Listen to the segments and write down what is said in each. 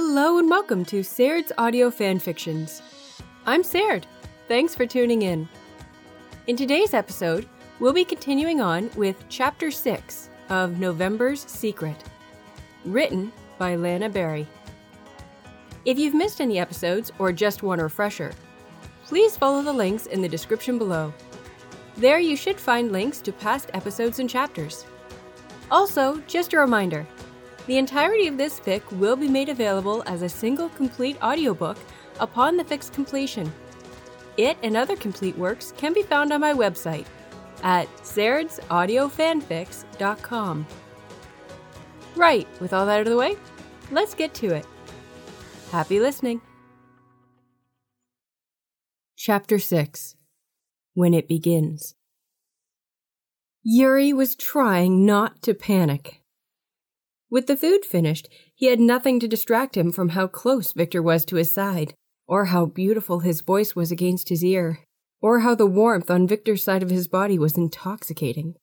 Hello and welcome to Saird's Audio Fanfictions. I'm Saird. Thanks for tuning in. In today's episode, we'll be continuing on with Chapter 6 of November's Secret, written by Lana Berry. If you've missed any episodes or just want a refresher, please follow the links in the description below. There you should find links to past episodes and chapters. Also, just a reminder the entirety of this fic will be made available as a single complete audiobook upon the fic's completion. It and other complete works can be found on my website at sairdsaudiofanfics.com. Right, with all that out of the way, let's get to it. Happy listening. Chapter 6 When It Begins Yuri was trying not to panic. With the food finished, he had nothing to distract him from how close Victor was to his side, or how beautiful his voice was against his ear, or how the warmth on Victor's side of his body was intoxicating.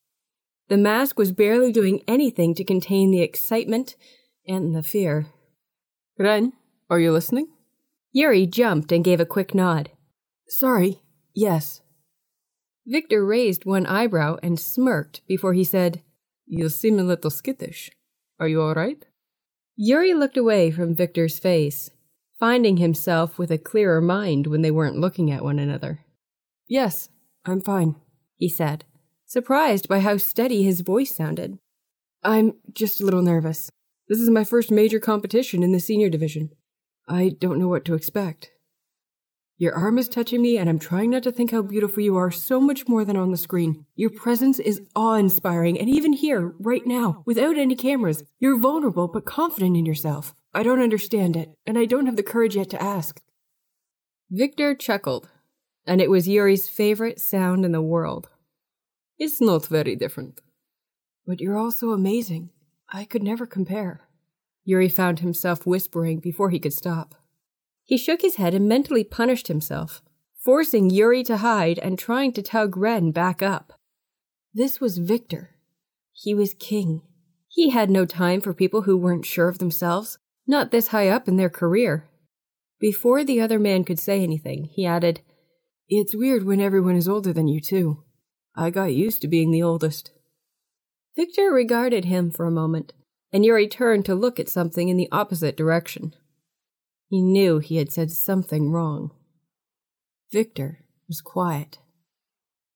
The mask was barely doing anything to contain the excitement and the fear. Ren, are you listening? Yuri jumped and gave a quick nod. Sorry, yes. Victor raised one eyebrow and smirked before he said, You seem a little skittish. Are you all right? Yuri looked away from Victor's face, finding himself with a clearer mind when they weren't looking at one another. Yes, I'm fine, he said, surprised by how steady his voice sounded. I'm just a little nervous. This is my first major competition in the senior division. I don't know what to expect. Your arm is touching me, and I'm trying not to think how beautiful you are so much more than on the screen. Your presence is awe inspiring, and even here, right now, without any cameras, you're vulnerable but confident in yourself. I don't understand it, and I don't have the courage yet to ask. Victor chuckled, and it was Yuri's favorite sound in the world. It's not very different. But you're all so amazing. I could never compare. Yuri found himself whispering before he could stop. He shook his head and mentally punished himself, forcing Yuri to hide and trying to tug Ren back up. This was Victor. He was king. He had no time for people who weren't sure of themselves, not this high up in their career. Before the other man could say anything, he added, It's weird when everyone is older than you, too. I got used to being the oldest. Victor regarded him for a moment, and Yuri turned to look at something in the opposite direction. He knew he had said something wrong. Victor was quiet.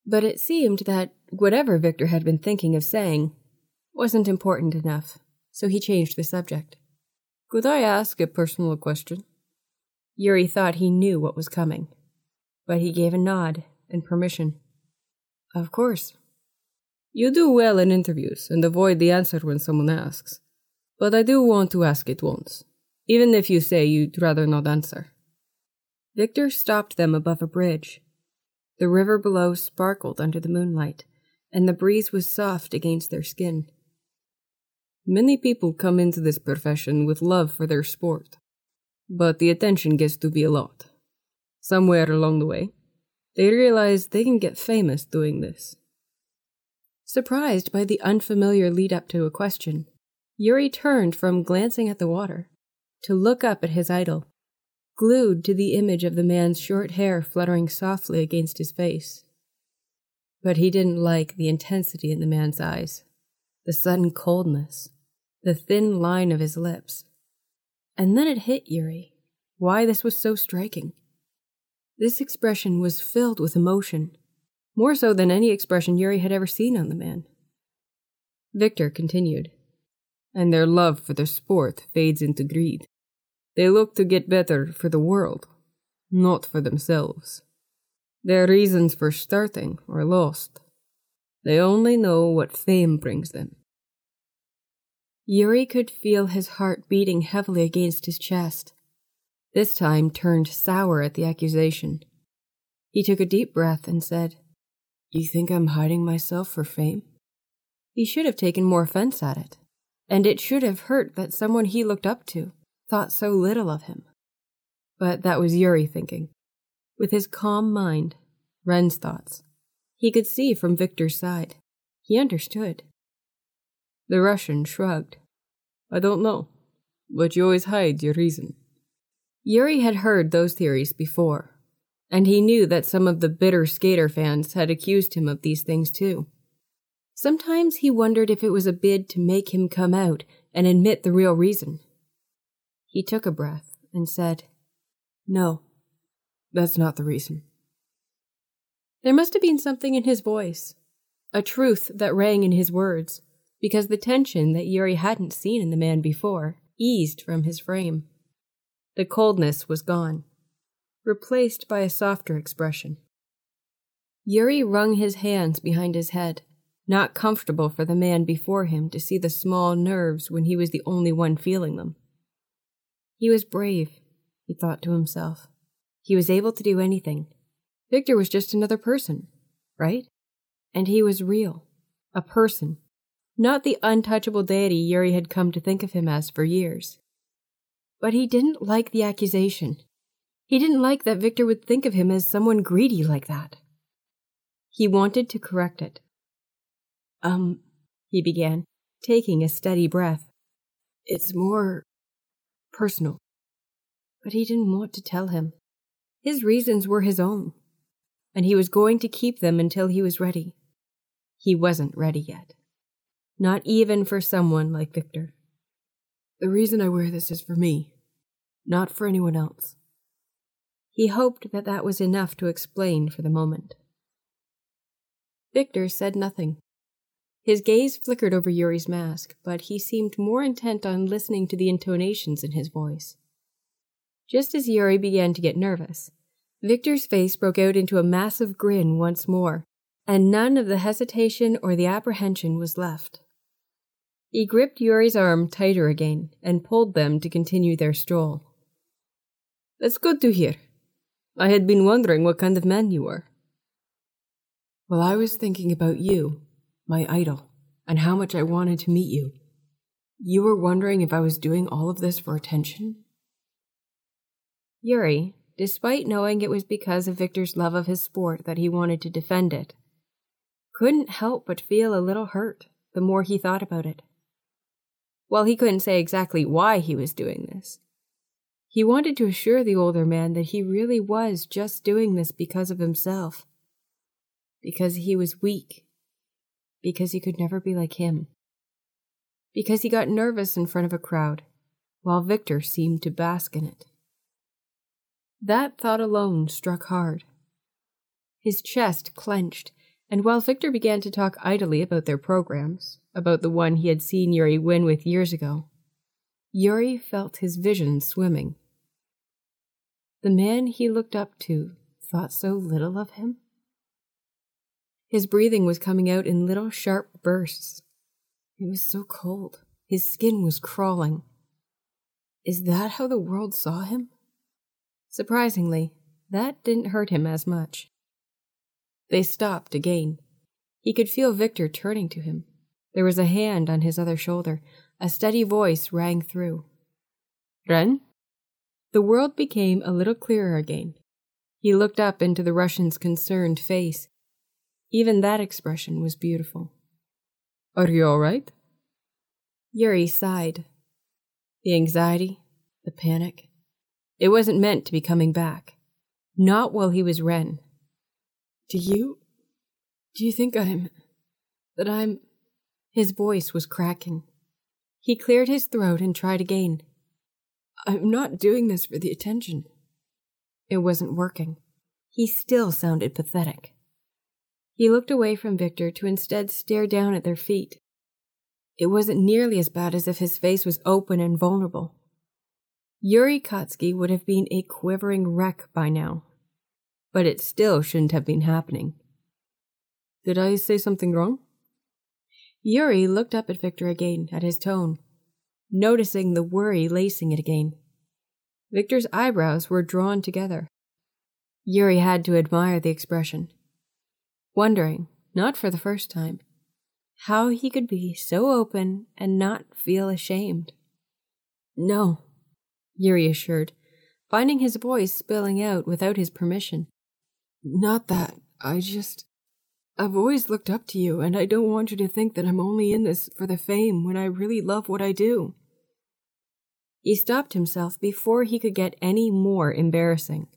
But it seemed that whatever Victor had been thinking of saying wasn't important enough, so he changed the subject. Could I ask a personal question? Yuri thought he knew what was coming, but he gave a nod and permission. Of course. You do well in interviews and avoid the answer when someone asks, but I do want to ask it once even if you say you'd rather not answer. Victor stopped them above a bridge. The river below sparkled under the moonlight, and the breeze was soft against their skin. Many people come into this profession with love for their sport, but the attention gets to be a lot. Somewhere along the way, they realize they can get famous doing this. Surprised by the unfamiliar lead up to a question, Yuri turned from glancing at the water to look up at his idol, glued to the image of the man's short hair fluttering softly against his face. But he didn't like the intensity in the man's eyes, the sudden coldness, the thin line of his lips. And then it hit Yuri why this was so striking. This expression was filled with emotion, more so than any expression Yuri had ever seen on the man. Victor continued and their love for the sport fades into greed. They look to get better for the world, not for themselves. Their reasons for starting are lost. They only know what fame brings them. Yuri could feel his heart beating heavily against his chest, this time turned sour at the accusation. He took a deep breath and said, You think I'm hiding myself for fame? He should have taken more offense at it and it should have hurt that someone he looked up to thought so little of him. But that was Yuri thinking. With his calm mind, Ren's thoughts, he could see from Victor's side. He understood. The Russian shrugged. I don't know. But you always hide your reason. Yuri had heard those theories before, and he knew that some of the bitter skater fans had accused him of these things too. Sometimes he wondered if it was a bid to make him come out and admit the real reason. He took a breath and said, No, that's not the reason. There must have been something in his voice, a truth that rang in his words, because the tension that Yuri hadn't seen in the man before eased from his frame. The coldness was gone, replaced by a softer expression. Yuri wrung his hands behind his head, not comfortable for the man before him to see the small nerves when he was the only one feeling them. He was brave, he thought to himself. He was able to do anything. Victor was just another person, right? And he was real, a person, not the untouchable deity Yuri had come to think of him as for years. But he didn't like the accusation. He didn't like that Victor would think of him as someone greedy like that. He wanted to correct it. Um, he began, taking a steady breath. It's more personal. But he didn't want to tell him. His reasons were his own, and he was going to keep them until he was ready. He wasn't ready yet. Not even for someone like Victor. The reason I wear this is for me, not for anyone else. He hoped that that was enough to explain for the moment. Victor said nothing. His gaze flickered over Yuri's mask, but he seemed more intent on listening to the intonations in his voice. Just as Yuri began to get nervous, Victor's face broke out into a massive grin once more, and none of the hesitation or the apprehension was left. He gripped Yuri's arm tighter again and pulled them to continue their stroll. That's good to hear. I had been wondering what kind of man you were. Well, I was thinking about you, my idol, and how much I wanted to meet you. You were wondering if I was doing all of this for attention? Yuri, despite knowing it was because of Victor's love of his sport that he wanted to defend it, couldn't help but feel a little hurt the more he thought about it. While he couldn't say exactly why he was doing this, he wanted to assure the older man that he really was just doing this because of himself. Because he was weak. Because he could never be like him. Because he got nervous in front of a crowd, while Victor seemed to bask in it. That thought alone struck hard. His chest clenched, and while Victor began to talk idly about their programs, about the one he had seen Yuri win with years ago, Yuri felt his vision swimming. The man he looked up to thought so little of him? His breathing was coming out in little sharp bursts. It was so cold. His skin was crawling. Is that how the world saw him? Surprisingly, that didn't hurt him as much. They stopped again. He could feel Victor turning to him. There was a hand on his other shoulder. A steady voice rang through. Ren? The world became a little clearer again. He looked up into the Russian's concerned face. Even that expression was beautiful. Are you all right? Yuri sighed. The anxiety, the panic. It wasn't meant to be coming back. Not while he was Ren. Do you. Do you think I'm. that I'm. His voice was cracking. He cleared his throat and tried again. I'm not doing this for the attention. It wasn't working. He still sounded pathetic. He looked away from Victor to instead stare down at their feet. It wasn't nearly as bad as if his face was open and vulnerable. Yuri Katsuki would have been a quivering wreck by now. But it still shouldn't have been happening. Did I say something wrong? Yuri looked up at Victor again, at his tone, noticing the worry lacing it again. Victor's eyebrows were drawn together. Yuri had to admire the expression, wondering, not for the first time, how he could be so open and not feel ashamed. No, Yuri assured, finding his voice spilling out without his permission. Not that. I just. I've always looked up to you, and I don't want you to think that I'm only in this for the fame when I really love what I do. He stopped himself before he could get any more embarrassing.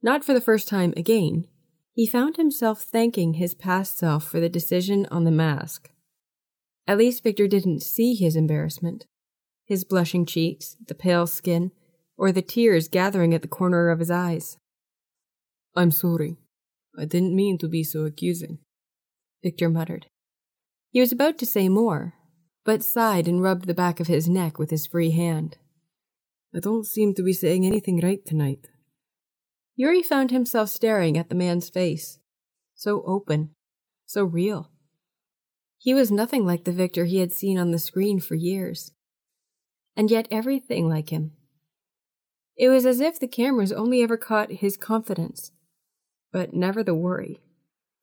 Not for the first time again, he found himself thanking his past self for the decision on the mask. At least Victor didn't see his embarrassment, his blushing cheeks, the pale skin, or the tears gathering at the corner of his eyes. I'm sorry. I didn't mean to be so accusing, Victor muttered. He was about to say more, but sighed and rubbed the back of his neck with his free hand. I don't seem to be saying anything right tonight. Yuri found himself staring at the man's face. So open, so real. He was nothing like the Victor he had seen on the screen for years. And yet everything like him. It was as if the cameras only ever caught his confidence, but never the worry,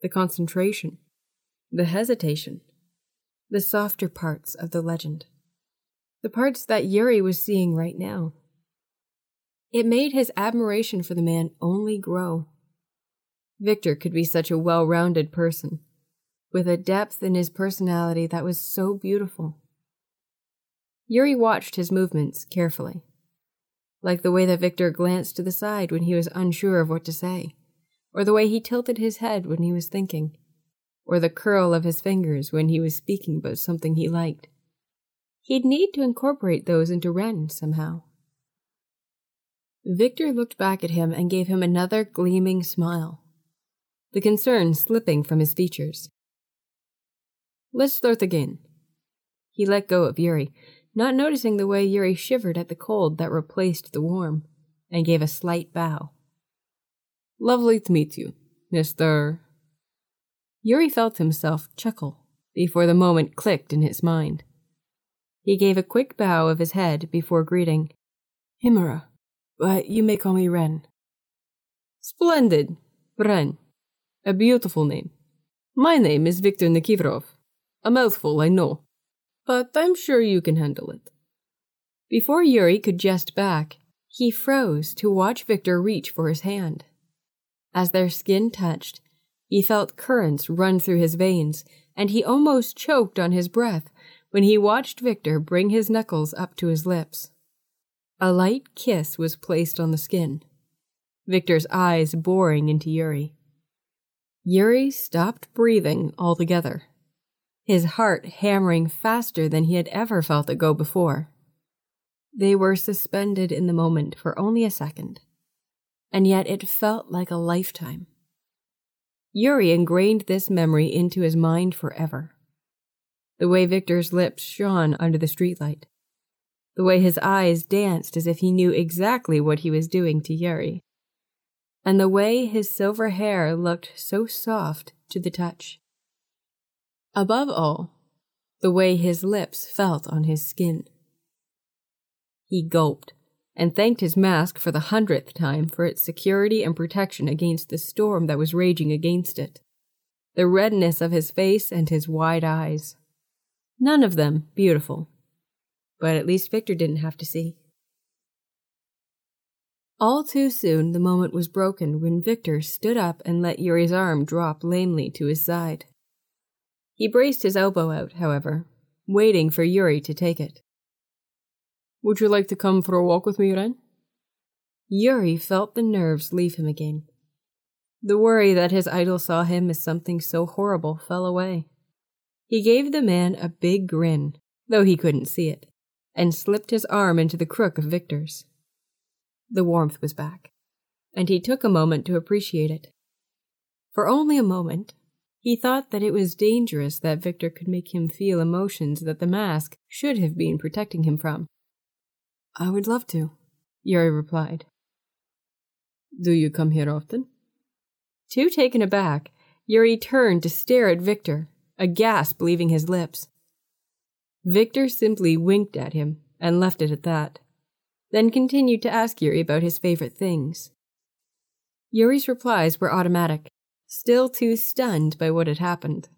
the concentration, the hesitation, the softer parts of the legend. The parts that Yuri was seeing right now. It made his admiration for the man only grow. Victor could be such a well rounded person, with a depth in his personality that was so beautiful. Yuri watched his movements carefully, like the way that Victor glanced to the side when he was unsure of what to say, or the way he tilted his head when he was thinking, or the curl of his fingers when he was speaking about something he liked. He'd need to incorporate those into Ren somehow. Victor looked back at him and gave him another gleaming smile, the concern slipping from his features. Let's start again. He let go of Yuri, not noticing the way Yuri shivered at the cold that replaced the warm, and gave a slight bow. Lovely to meet you, Mr. Yuri felt himself chuckle before the moment clicked in his mind. He gave a quick bow of his head before greeting. Himura, but you may call me Ren. Splendid, Ren. A beautiful name. My name is Viktor Nikiforov. A mouthful, I know, but I'm sure you can handle it. Before Yuri could jest back, he froze to watch Victor reach for his hand. As their skin touched, he felt currents run through his veins, and he almost choked on his breath when he watched Victor bring his knuckles up to his lips. A light kiss was placed on the skin, Victor's eyes boring into Yuri. Yuri stopped breathing altogether, his heart hammering faster than he had ever felt it go before. They were suspended in the moment for only a second, and yet it felt like a lifetime. Yuri ingrained this memory into his mind forever. The way Victor's lips shone under the streetlight. The way his eyes danced as if he knew exactly what he was doing to Yuri. And the way his silver hair looked so soft to the touch. Above all, the way his lips felt on his skin. He gulped and thanked his mask for the hundredth time for its security and protection against the storm that was raging against it. The redness of his face and his wide eyes. None of them beautiful. But at least Victor didn't have to see. All too soon, the moment was broken when Victor stood up and let Yuri's arm drop lamely to his side. He braced his elbow out, however, waiting for Yuri to take it. Would you like to come for a walk with me, Ren? Yuri felt the nerves leave him again. The worry that his idol saw him as something so horrible fell away. He gave the man a big grin, though he couldn't see it, and slipped his arm into the crook of Victor's. The warmth was back, and he took a moment to appreciate it. For only a moment, he thought that it was dangerous that Victor could make him feel emotions that the mask should have been protecting him from. I would love to, Yuri replied. Do you come here often? Too taken aback, Yuri turned to stare at Victor, a gasp leaving his lips. Victor simply winked at him and left it at that, then continued to ask Yuri about his favorite things. Yuri's replies were automatic, still too stunned by what had happened.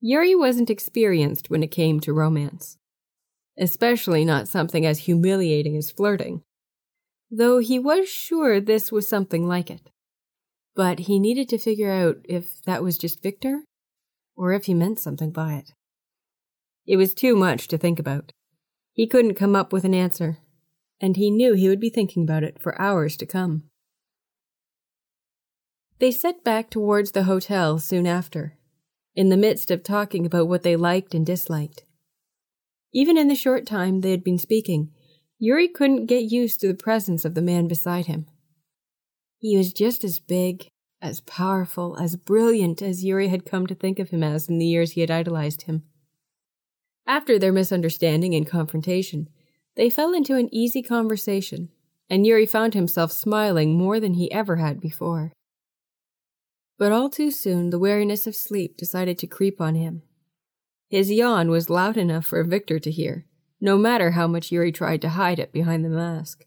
Yuri wasn't experienced when it came to romance especially not something as humiliating as flirting, though he was sure this was something like it. But he needed to figure out if that was just Victor, or if he meant something by it. It was too much to think about. He couldn't come up with an answer, and he knew he would be thinking about it for hours to come. They set back towards the hotel soon after, in the midst of talking about what they liked and disliked. Even in the short time they had been speaking, Yuri couldn't get used to the presence of the man beside him. He was just as big, as powerful, as brilliant as Yuri had come to think of him as in the years he had idolized him. After their misunderstanding and confrontation, they fell into an easy conversation, and Yuri found himself smiling more than he ever had before. But all too soon the weariness of sleep decided to creep on him. His yawn was loud enough for Victor to hear, no matter how much Yuri tried to hide it behind the mask.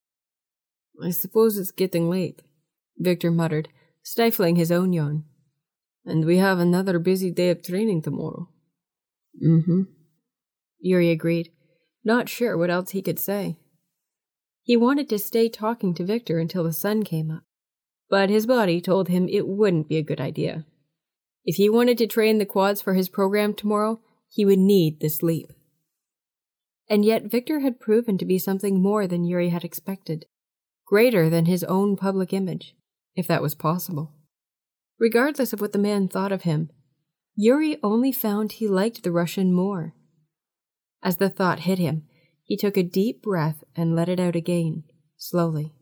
I suppose it's getting late, Victor muttered, stifling his own yawn. And we have another busy day of training tomorrow. Mm hmm. Yuri agreed, not sure what else he could say. He wanted to stay talking to Victor until the sun came up, but his body told him it wouldn't be a good idea. If he wanted to train the quads for his program tomorrow, he would need the sleep. And yet Victor had proven to be something more than Yuri had expected, greater than his own public image, if that was possible. Regardless of what the man thought of him, Yuri only found he liked the Russian more. As the thought hit him, he took a deep breath and let it out again, slowly.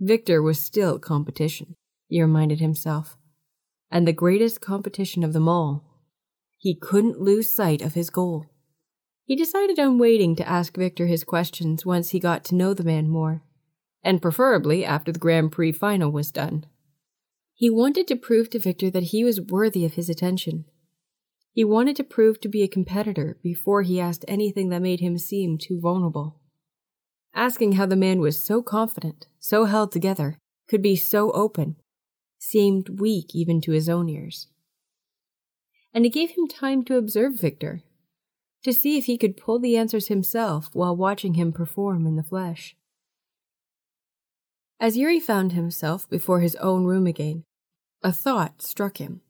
Victor was still competition, he reminded himself, and the greatest competition of them all. He couldn't lose sight of his goal. He decided on waiting to ask Victor his questions once he got to know the man more, and preferably after the Grand Prix final was done. He wanted to prove to Victor that he was worthy of his attention. He wanted to prove to be a competitor before he asked anything that made him seem too vulnerable. Asking how the man was so confident, so held together, could be so open, seemed weak even to his own ears and it gave him time to observe Victor, to see if he could pull the answers himself while watching him perform in the flesh. As Yuri found himself before his own room again, a thought struck him.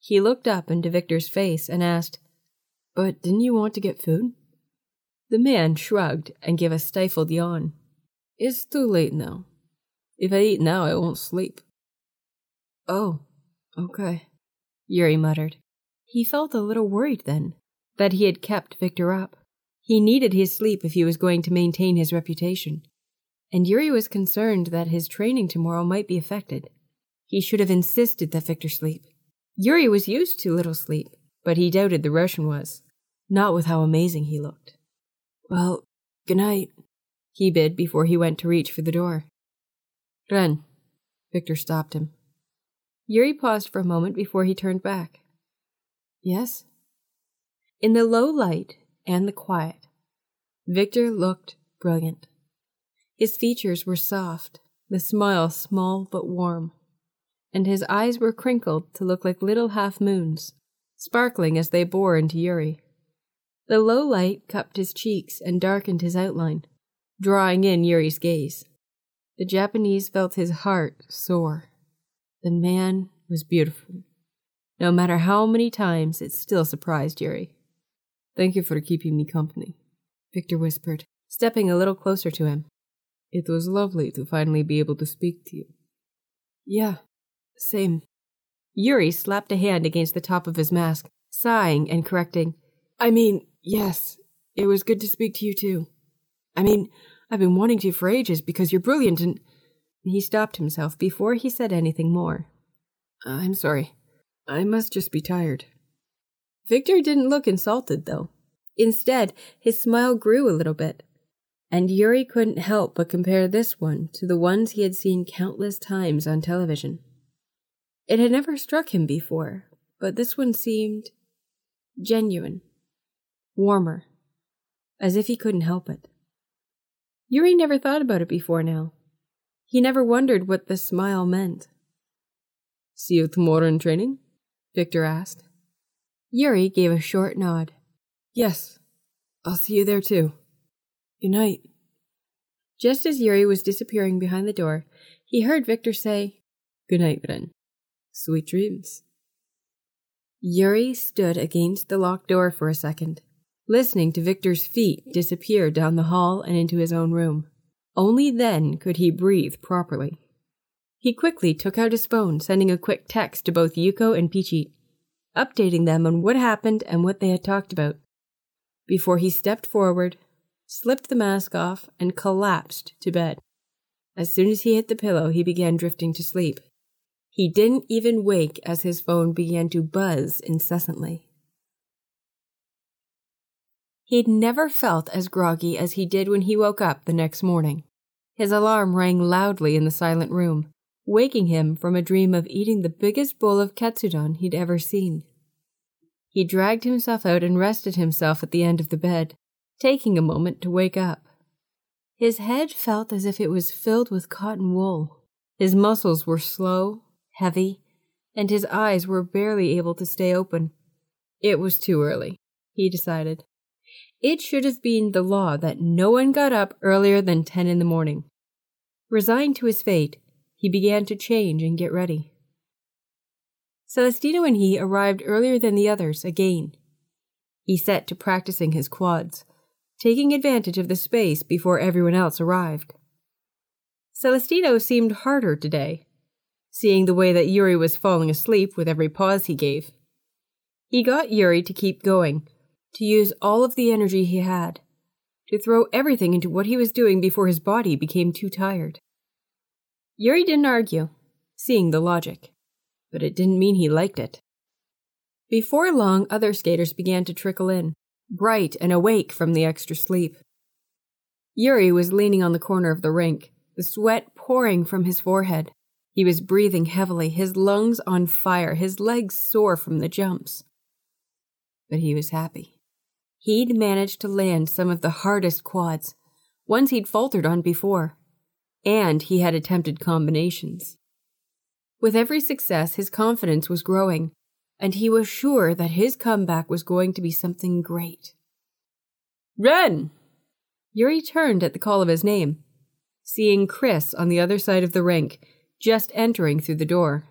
He looked up into Victor's face and asked, But didn't you want to get food? The man shrugged and gave a stifled yawn. It's too late now. If I eat now, I won't sleep. Oh, okay, Yuri muttered. He felt a little worried then that he had kept Victor up. He needed his sleep if he was going to maintain his reputation. And Yuri was concerned that his training tomorrow might be affected. He should have insisted that Victor sleep. Yuri was used to little sleep, but he doubted the Russian was, not with how amazing he looked. Well, good night, he bid before he went to reach for the door. Ren. Victor stopped him. Yuri paused for a moment before he turned back. Yes? In the low light and the quiet, Victor looked brilliant. His features were soft, the smile small but warm, and his eyes were crinkled to look like little half moons, sparkling as they bore into Yuri. The low light cupped his cheeks and darkened his outline, drawing in Yuri's gaze. The Japanese felt his heart soar. The man was beautiful. No matter how many times, it still surprised Yuri. Thank you for keeping me company, Victor whispered, stepping a little closer to him. It was lovely to finally be able to speak to you. Yeah, same. Yuri slapped a hand against the top of his mask, sighing and correcting. I mean, yes, it was good to speak to you too. I mean, I've been wanting to for ages because you're brilliant and. He stopped himself before he said anything more. I'm sorry. I must just be tired. Victor didn't look insulted, though. Instead, his smile grew a little bit, and Yuri couldn't help but compare this one to the ones he had seen countless times on television. It had never struck him before, but this one seemed genuine, warmer, as if he couldn't help it. Yuri never thought about it before now. He never wondered what the smile meant. See you tomorrow in training? Victor asked. Yuri gave a short nod. Yes, I'll see you there too. Good night. Just as Yuri was disappearing behind the door, he heard Victor say, Good night, Ren. Sweet dreams. Yuri stood against the locked door for a second, listening to Victor's feet disappear down the hall and into his own room. Only then could he breathe properly. He quickly took out his phone, sending a quick text to both Yuko and Phichit, updating them on what happened and what they had talked about. Before he stepped forward, slipped the mask off, and collapsed to bed. As soon as he hit the pillow, he began drifting to sleep. He didn't even wake as his phone began to buzz incessantly. He'd never felt as groggy as he did when he woke up the next morning. His alarm rang loudly in the silent room, waking him from a dream of eating the biggest bowl of katsudon he'd ever seen. He dragged himself out and rested himself at the end of the bed, taking a moment to wake up. His head felt as if it was filled with cotton wool. His muscles were slow, heavy, and his eyes were barely able to stay open. It was too early, he decided. It should have been the law that no one got up earlier than ten in the morning. Resigned to his fate, he began to change and get ready. Celestino and he arrived earlier than the others again. He set to practicing his quads, taking advantage of the space before everyone else arrived. Celestino seemed harder today, seeing the way that Yuri was falling asleep with every pause he gave. He got Yuri to keep going, to use all of the energy he had, to throw everything into what he was doing before his body became too tired. Yuri didn't argue, seeing the logic, but it didn't mean he liked it. Before long, other skaters began to trickle in, bright and awake from the extra sleep. Yuri was leaning on the corner of the rink, the sweat pouring from his forehead. He was breathing heavily, his lungs on fire, his legs sore from the jumps. But he was happy. He'd managed to land some of the hardest quads, ones he'd faltered on before and he had attempted combinations. With every success, his confidence was growing, and he was sure that his comeback was going to be something great. Ren! Yuri turned at the call of his name, seeing Chris on the other side of the rink, just entering through the door.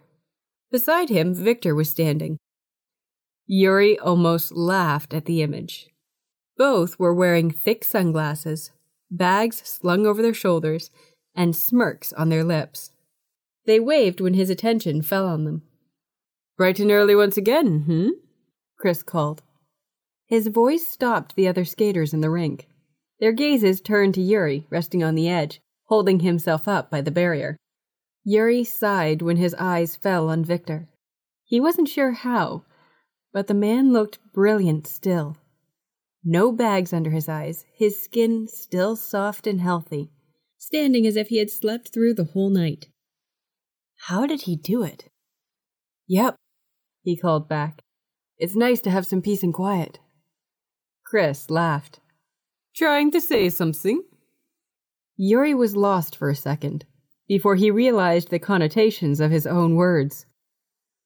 Beside him, Victor was standing. Yuri almost laughed at the image. Both were wearing thick sunglasses, bags slung over their shoulders, and smirks on their lips. They waved when his attention fell on them. Bright and early once again, hmm? Chris called. His voice stopped the other skaters in the rink. Their gazes turned to Yuri, resting on the edge, holding himself up by the barrier. Yuri sighed when his eyes fell on Victor. He wasn't sure how, but the man looked brilliant still. No bags under his eyes, his skin still soft and healthy, standing as if he had slept through the whole night. How did he do it? Yep, he called back. It's nice to have some peace and quiet. Chris laughed. Trying to say something? Yuri was lost for a second before he realized the connotations of his own words.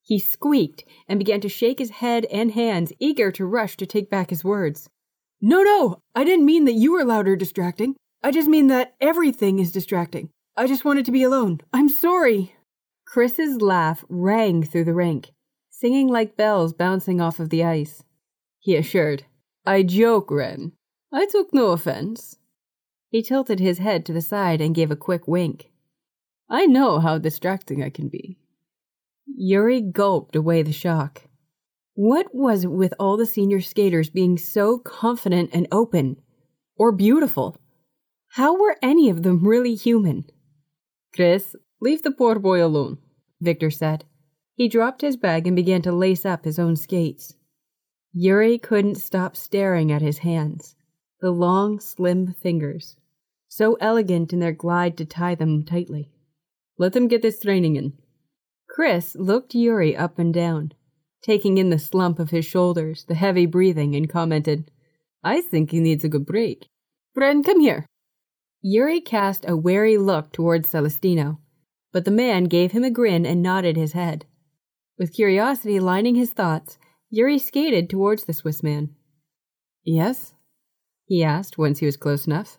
He squeaked and began to shake his head and hands, eager to rush to take back his words. No, no, I didn't mean that you were loud or distracting. I just mean that everything is distracting. I just wanted to be alone. I'm sorry. Chris's laugh rang through the rink, singing like bells bouncing off of the ice. He assured, I joke, Ren. I took no offense. He tilted his head to the side and gave a quick wink. I know how distracting I can be. Yuri gulped away the shock. What was it with all the senior skaters being so confident and open? Or beautiful? How were any of them really human? Chris, leave the poor boy alone, Victor said. He dropped his bag and began to lace up his own skates. Yuri couldn't stop staring at his hands, the long, slim fingers, so elegant in their glide to tie them tightly. Let them get this training in. Chris looked Yuri up and down, taking in the slump of his shoulders, the heavy breathing, and commented, I think he needs a good break. Ren, come here. Yuri cast a wary look towards Celestino, but the man gave him a grin and nodded his head. With curiosity lining his thoughts, Yuri skated towards the Swiss man. Yes? he asked once he was close enough.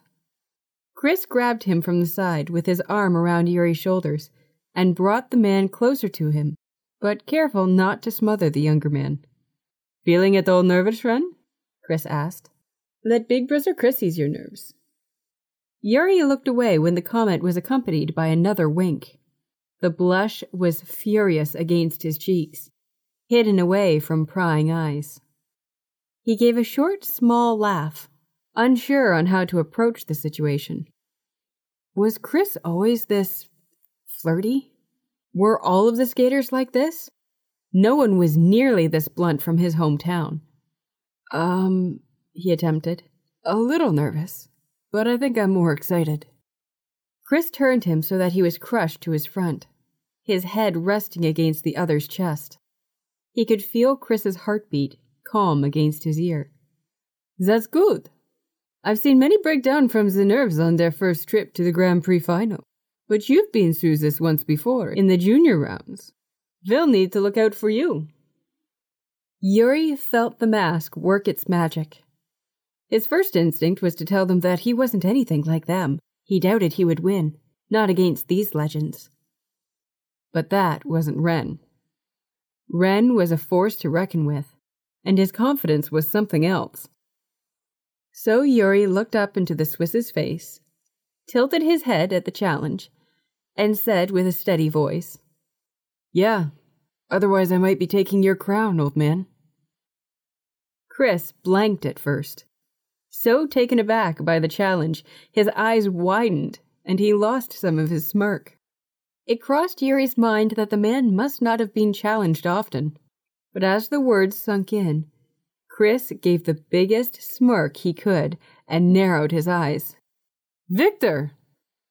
Chris grabbed him from the side with his arm around Yuri's shoulders and brought the man closer to him, but careful not to smother the younger man. Feeling at all nervous, Ren? Chris asked. Let Big Brother Chris ease your nerves. Yuri looked away when the comment was accompanied by another wink. The blush was furious against his cheeks, hidden away from prying eyes. He gave a short, small laugh, unsure on how to approach the situation. Was Chris always this flirty? Were all of the skaters like this? No one was nearly this blunt from his hometown. Um, he attempted. A little nervous, but I think I'm more excited. Chris turned him so that he was crushed to his front, his head resting against the other's chest. He could feel Chris's heartbeat calm against his ear. That's good. I've seen many break down from the nerves on their first trip to the Grand Prix final. But you've been through this once before, in the junior rounds. They'll need to look out for you. Yuri felt the mask work its magic. His first instinct was to tell them that he wasn't anything like them. He doubted he would win, not against these legends. But that wasn't Ren. Ren was a force to reckon with, and his confidence was something else. So Yuri looked up into the Swiss's face, tilted his head at the challenge, and said with a steady voice, Yeah, otherwise I might be taking your crown, old man. Chris blanked at first. So taken aback by the challenge, his eyes widened and he lost some of his smirk. It crossed Yuri's mind that the man must not have been challenged often. But as the words sunk in, Chris gave the biggest smirk he could and narrowed his eyes. Victor!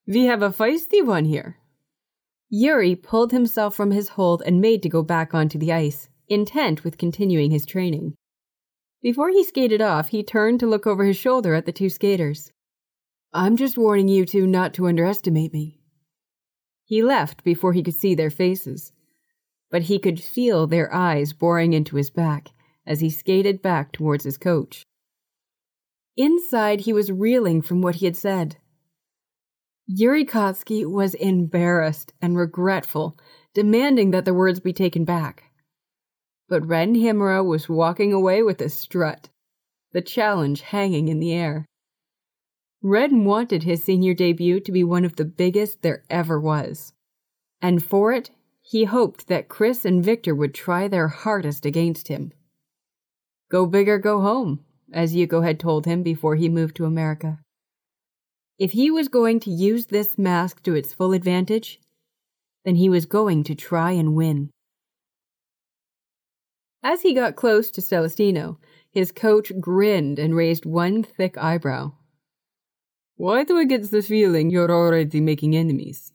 We have a feisty one here. Yuri pulled himself from his hold and made to go back onto the ice, intent with continuing his training. Before he skated off, he turned to look over his shoulder at the two skaters. I'm just warning you two not to underestimate me. He left before he could see their faces, but he could feel their eyes boring into his back as he skated back towards his coach. Inside, he was reeling from what he had said. Yuri Katsuki was embarrassed and regretful, demanding that the words be taken back. But Ren Himura was walking away with a strut, the challenge hanging in the air. Ren wanted his senior debut to be one of the biggest there ever was. And for it, he hoped that Chris and Victor would try their hardest against him. Go big or go home, as Yuko had told him before he moved to America. If he was going to use this mask to its full advantage, then he was going to try and win. As he got close to Celestino, his coach grinned and raised one thick eyebrow. Why do I get the feeling you're already making enemies?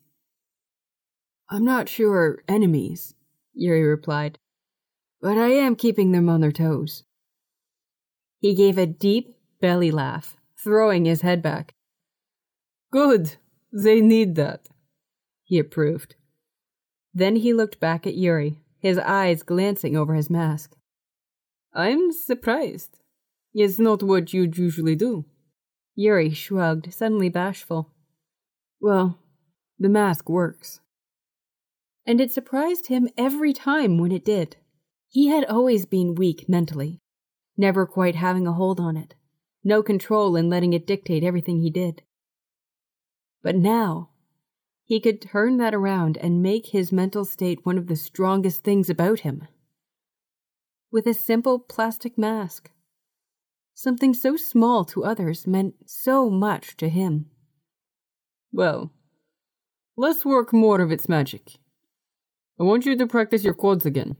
I'm not sure enemies, Yuri replied, but I am keeping them on their toes. He gave a deep belly laugh, throwing his head back. Good. They need that. He approved. Then he looked back at Yuri, his eyes glancing over his mask. I'm surprised. It's not what you'd usually do. Yuri shrugged, suddenly bashful. Well, the mask works. And it surprised him every time when it did. He had always been weak mentally, never quite having a hold on it, no control in letting it dictate everything he did. But now, he could turn that around and make his mental state one of the strongest things about him. With a simple plastic mask, something so small to others meant so much to him. Well, let's work more of its magic. I want you to practice your quads again.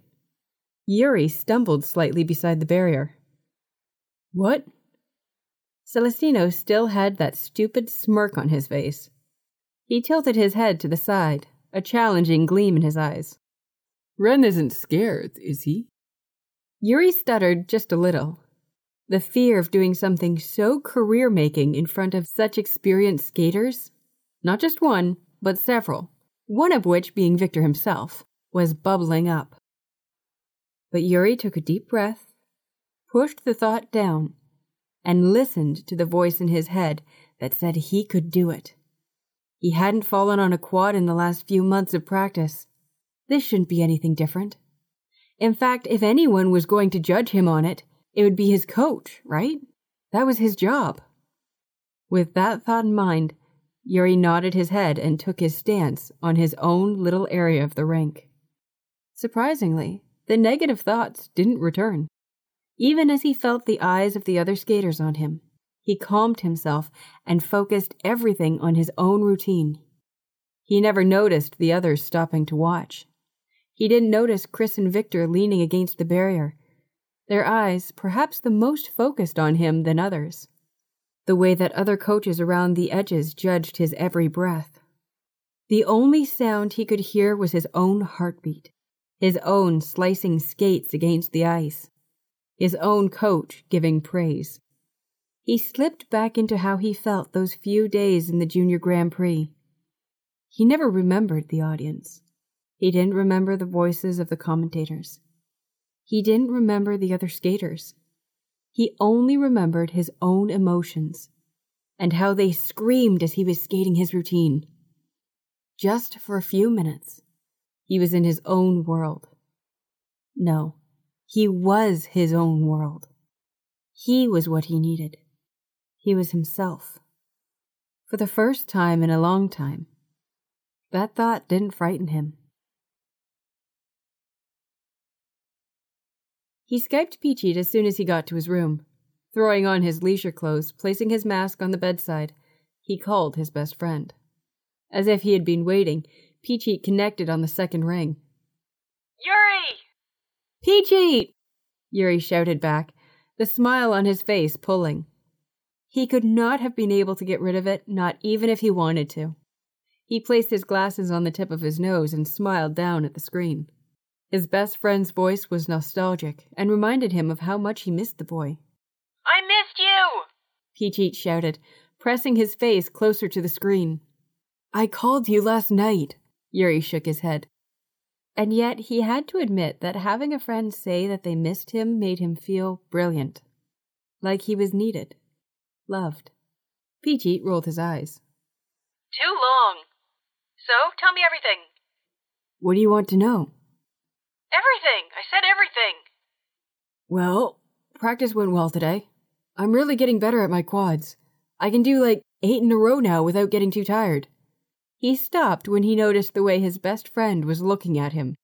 Yuri stumbled slightly beside the barrier. What? Celestino still had that stupid smirk on his face. He tilted his head to the side, a challenging gleam in his eyes. Ren isn't scared, is he? Yuri stuttered just a little. The fear of doing something so career making in front of such experienced skaters, not just one, but several, one of which being Victor himself, was bubbling up. But Yuri took a deep breath, pushed the thought down, and listened to the voice in his head that said he could do it. He hadn't fallen on a quad in the last few months of practice. This shouldn't be anything different. In fact, if anyone was going to judge him on it, it would be his coach, right? That was his job. With that thought in mind, Yuri nodded his head and took his stance on his own little area of the rink. Surprisingly, the negative thoughts didn't return. Even as he felt the eyes of the other skaters on him, he calmed himself and focused everything on his own routine. He never noticed the others stopping to watch. He didn't notice Chris and Victor leaning against the barrier, their eyes perhaps the most focused on him than others the way that other coaches around the edges judged his every breath. The only sound he could hear was his own heartbeat, his own slicing skates against the ice, his own coach giving praise. He slipped back into how he felt those few days in the Junior Grand Prix. He never remembered the audience. He didn't remember the voices of the commentators. He didn't remember the other skaters. He only remembered his own emotions and how they screamed as he was skating his routine. Just for a few minutes, he was in his own world. No, he was his own world. He was what he needed. He was himself. For the first time in a long time, that thought didn't frighten him. He Skyped Phichit as soon as he got to his room. Throwing on his leisure clothes, placing his mask on the bedside, he called his best friend. As if he had been waiting, Phichit connected on the second ring. Yuri! Phichit! Yuri shouted back, the smile on his face pulling. He could not have been able to get rid of it, not even if he wanted to. He placed his glasses on the tip of his nose and smiled down at the screen. His best friend's voice was nostalgic and reminded him of how much he missed the boy. I missed you! Phichit shouted, pressing his face closer to the screen. I called you last night. Yuri shook his head. And yet he had to admit that having a friend say that they missed him made him feel brilliant. Like he was needed. Loved. Phichit rolled his eyes. Too long. So, tell me everything. What do you want to know? Everything! I said everything! Well, practice went well today. I'm really getting better at my quads. I can do like eight in a row now without getting too tired. He stopped when he noticed the way his best friend was looking at him,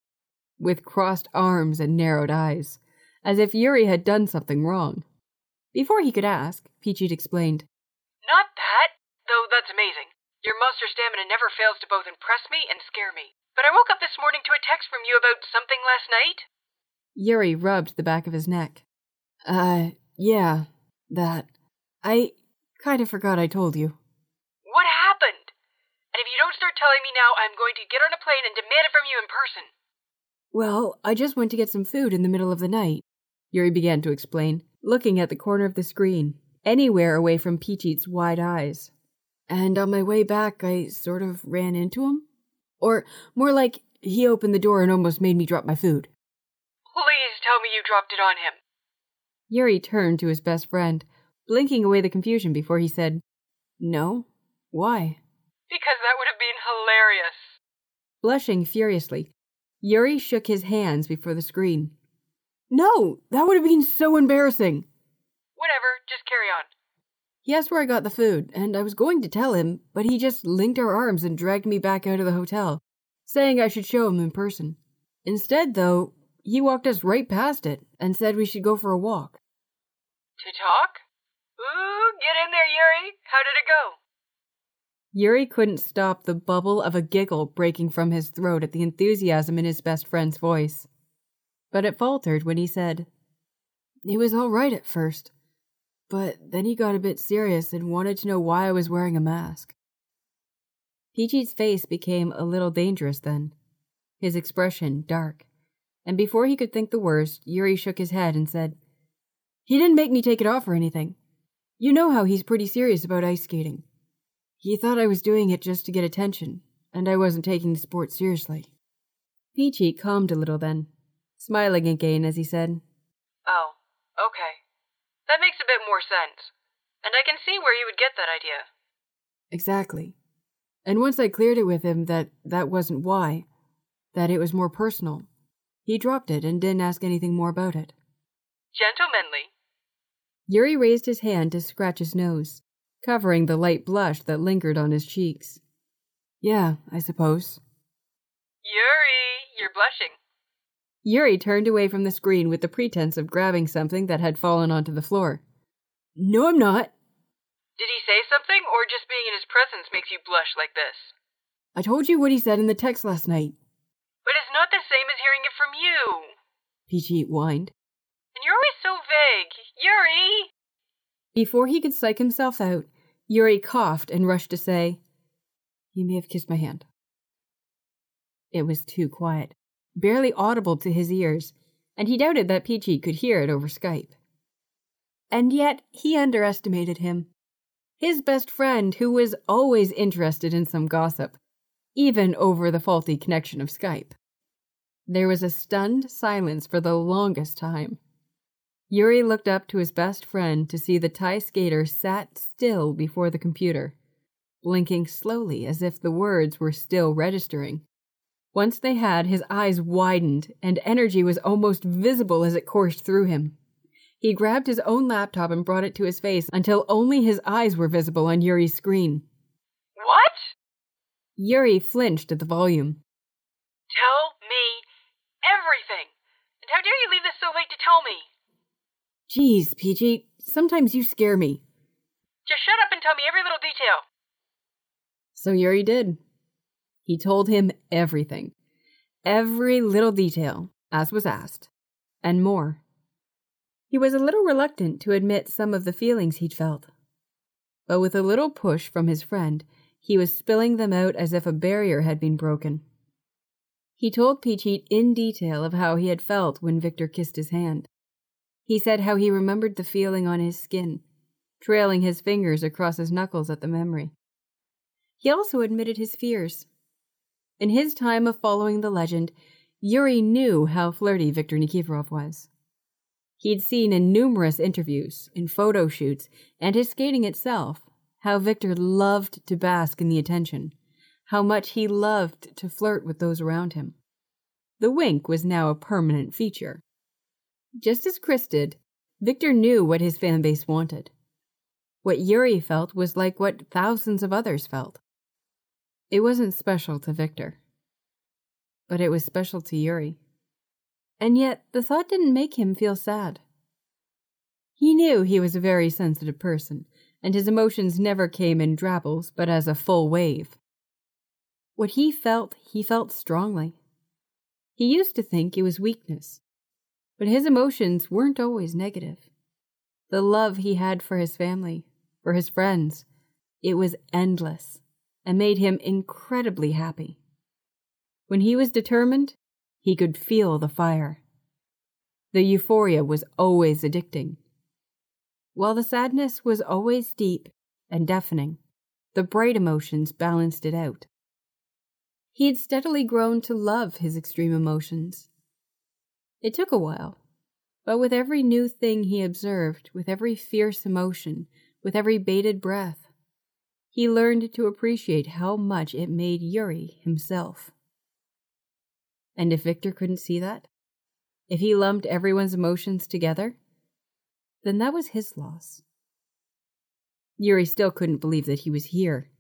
with crossed arms and narrowed eyes, as if Yuri had done something wrong. Before he could ask, Phichit explained. Not that, though that's amazing. Your monster stamina never fails to both impress me and scare me. But I woke up this morning to a text from you about something last night. Yuri rubbed the back of his neck. Uh, yeah, that. I kind of forgot I told you. What happened? And if you don't start telling me now, I'm going to get on a plane and demand it from you in person. Well, I just went to get some food in the middle of the night, Yuri began to explain, looking at the corner of the screen, anywhere away from Phichit's wide eyes. And on my way back, I sort of ran into him. Or more like he opened the door and almost made me drop my food. Please tell me you dropped it on him. Yuri turned to his best friend, blinking away the confusion before he said, No. Why? Because that would have been hilarious. Blushing furiously, Yuri shook his hands before the screen. No, that would have been so embarrassing. Whatever, just carry on. He asked where I got the food, and I was going to tell him, but he just linked our arms and dragged me back out of the hotel, saying I should show him in person. Instead, though, he walked us right past it and said we should go for a walk. To talk? Ooh, get in there, Yuri. How did it go? Yuri couldn't stop the bubble of a giggle breaking from his throat at the enthusiasm in his best friend's voice. But it faltered when he said, It was all right at first. But then he got a bit serious and wanted to know why I was wearing a mask. Phichit's face became a little dangerous then, his expression dark, and before he could think the worst, Yuri shook his head and said, He didn't make me take it off or anything. You know how he's pretty serious about ice skating. He thought I was doing it just to get attention, and I wasn't taking the sport seriously. Phichit calmed a little then, smiling again as he said, Oh, okay. That makes a bit more sense. And I can see where you would get that idea. Exactly. And once I cleared it with him that that wasn't why, that it was more personal, he dropped it and didn't ask anything more about it. Gentlemanly. Yuri raised his hand to scratch his nose, covering the light blush that lingered on his cheeks. Yeah, I suppose. Yuri, you're blushing. Yuri turned away from the screen with the pretense of grabbing something that had fallen onto the floor. No, I'm not. Did he say something, or just being in his presence makes you blush like this? I told you what he said in the text last night. But it's not the same as hearing it from you. Phichit whined. And you're always so vague. Yuri! Before he could psych himself out, Yuri coughed and rushed to say, You may have kissed my hand. It was too quiet, barely audible to his ears, and he doubted that Phichit could hear it over Skype. And yet he underestimated him. His best friend, who was always interested in some gossip, even over the faulty connection of Skype. There was a stunned silence for the longest time. Yuri looked up to his best friend to see the Thai skater sat still before the computer, blinking slowly as if the words were still registering. Once they had, his eyes widened and energy was almost visible as it coursed through him. He grabbed his own laptop and brought it to his face until only his eyes were visible on Yuri's screen. What? Yuri flinched at the volume. Tell me everything. And how dare you leave this so late to tell me? Geez, Phichit, sometimes you scare me. Just shut up and tell me every little detail. So Yuri did. He told him everything. Every little detail, as was asked, and more. He was a little reluctant to admit some of the feelings he'd felt. But with a little push from his friend, he was spilling them out as if a barrier had been broken. He told Phichit in detail of how he had felt when Victor kissed his hand. He said how he remembered the feeling on his skin, trailing his fingers across his knuckles at the memory. He also admitted his fears. In his time of following the legend, Yuri knew how flirty Viktor Nikiforov was. He'd seen in numerous interviews, in photo shoots, and his skating itself, how Victor loved to bask in the attention, how much he loved to flirt with those around him. The wink was now a permanent feature. Just as Chris did, Victor knew what his fan base wanted. What Yuri felt was like what thousands of others felt. It wasn't special to Victor, but it was special to Yuri. And yet the thought didn't make him feel sad. He knew he was a very sensitive person, and his emotions never came in drabbles, but as a full wave. What he felt, he felt strongly. He used to think it was weakness, but his emotions weren't always negative. The love he had for his family, for his friends, it was endless and made him incredibly happy. When he was determined, he could feel the fire. The euphoria was always addicting. While the sadness was always deep and deafening, the bright emotions balanced it out. He had steadily grown to love his extreme emotions. It took a while, but with every new thing he observed, with every fierce emotion, with every bated breath, he learned to appreciate how much it made Yuri himself. And if Victor couldn't see that, if he lumped everyone's emotions together, then that was his loss. Yuri still couldn't believe that he was here,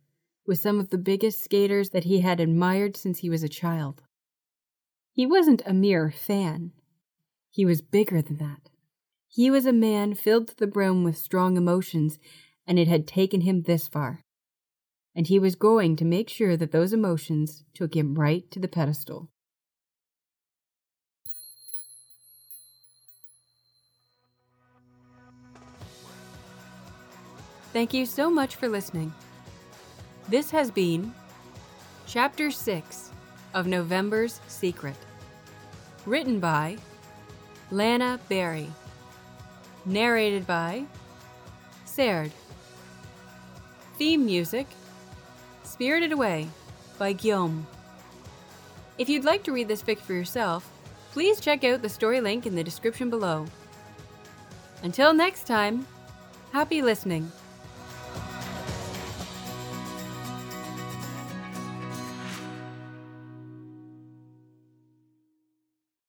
with some of the biggest skaters that he had admired since he was a child. He wasn't a mere fan. He was bigger than that. He was a man filled to the brim with strong emotions, and it had taken him this far. And he was going to make sure that those emotions took him right to the pedestal. Thank you so much for listening. This has been Chapter 6 of November's Secret. Written by Lana Berry. Narrated by Saird. Theme music Spirited Away by Guillaume. If you'd like to read this fic for yourself, please check out the story link in the description below. Until next time, happy listening.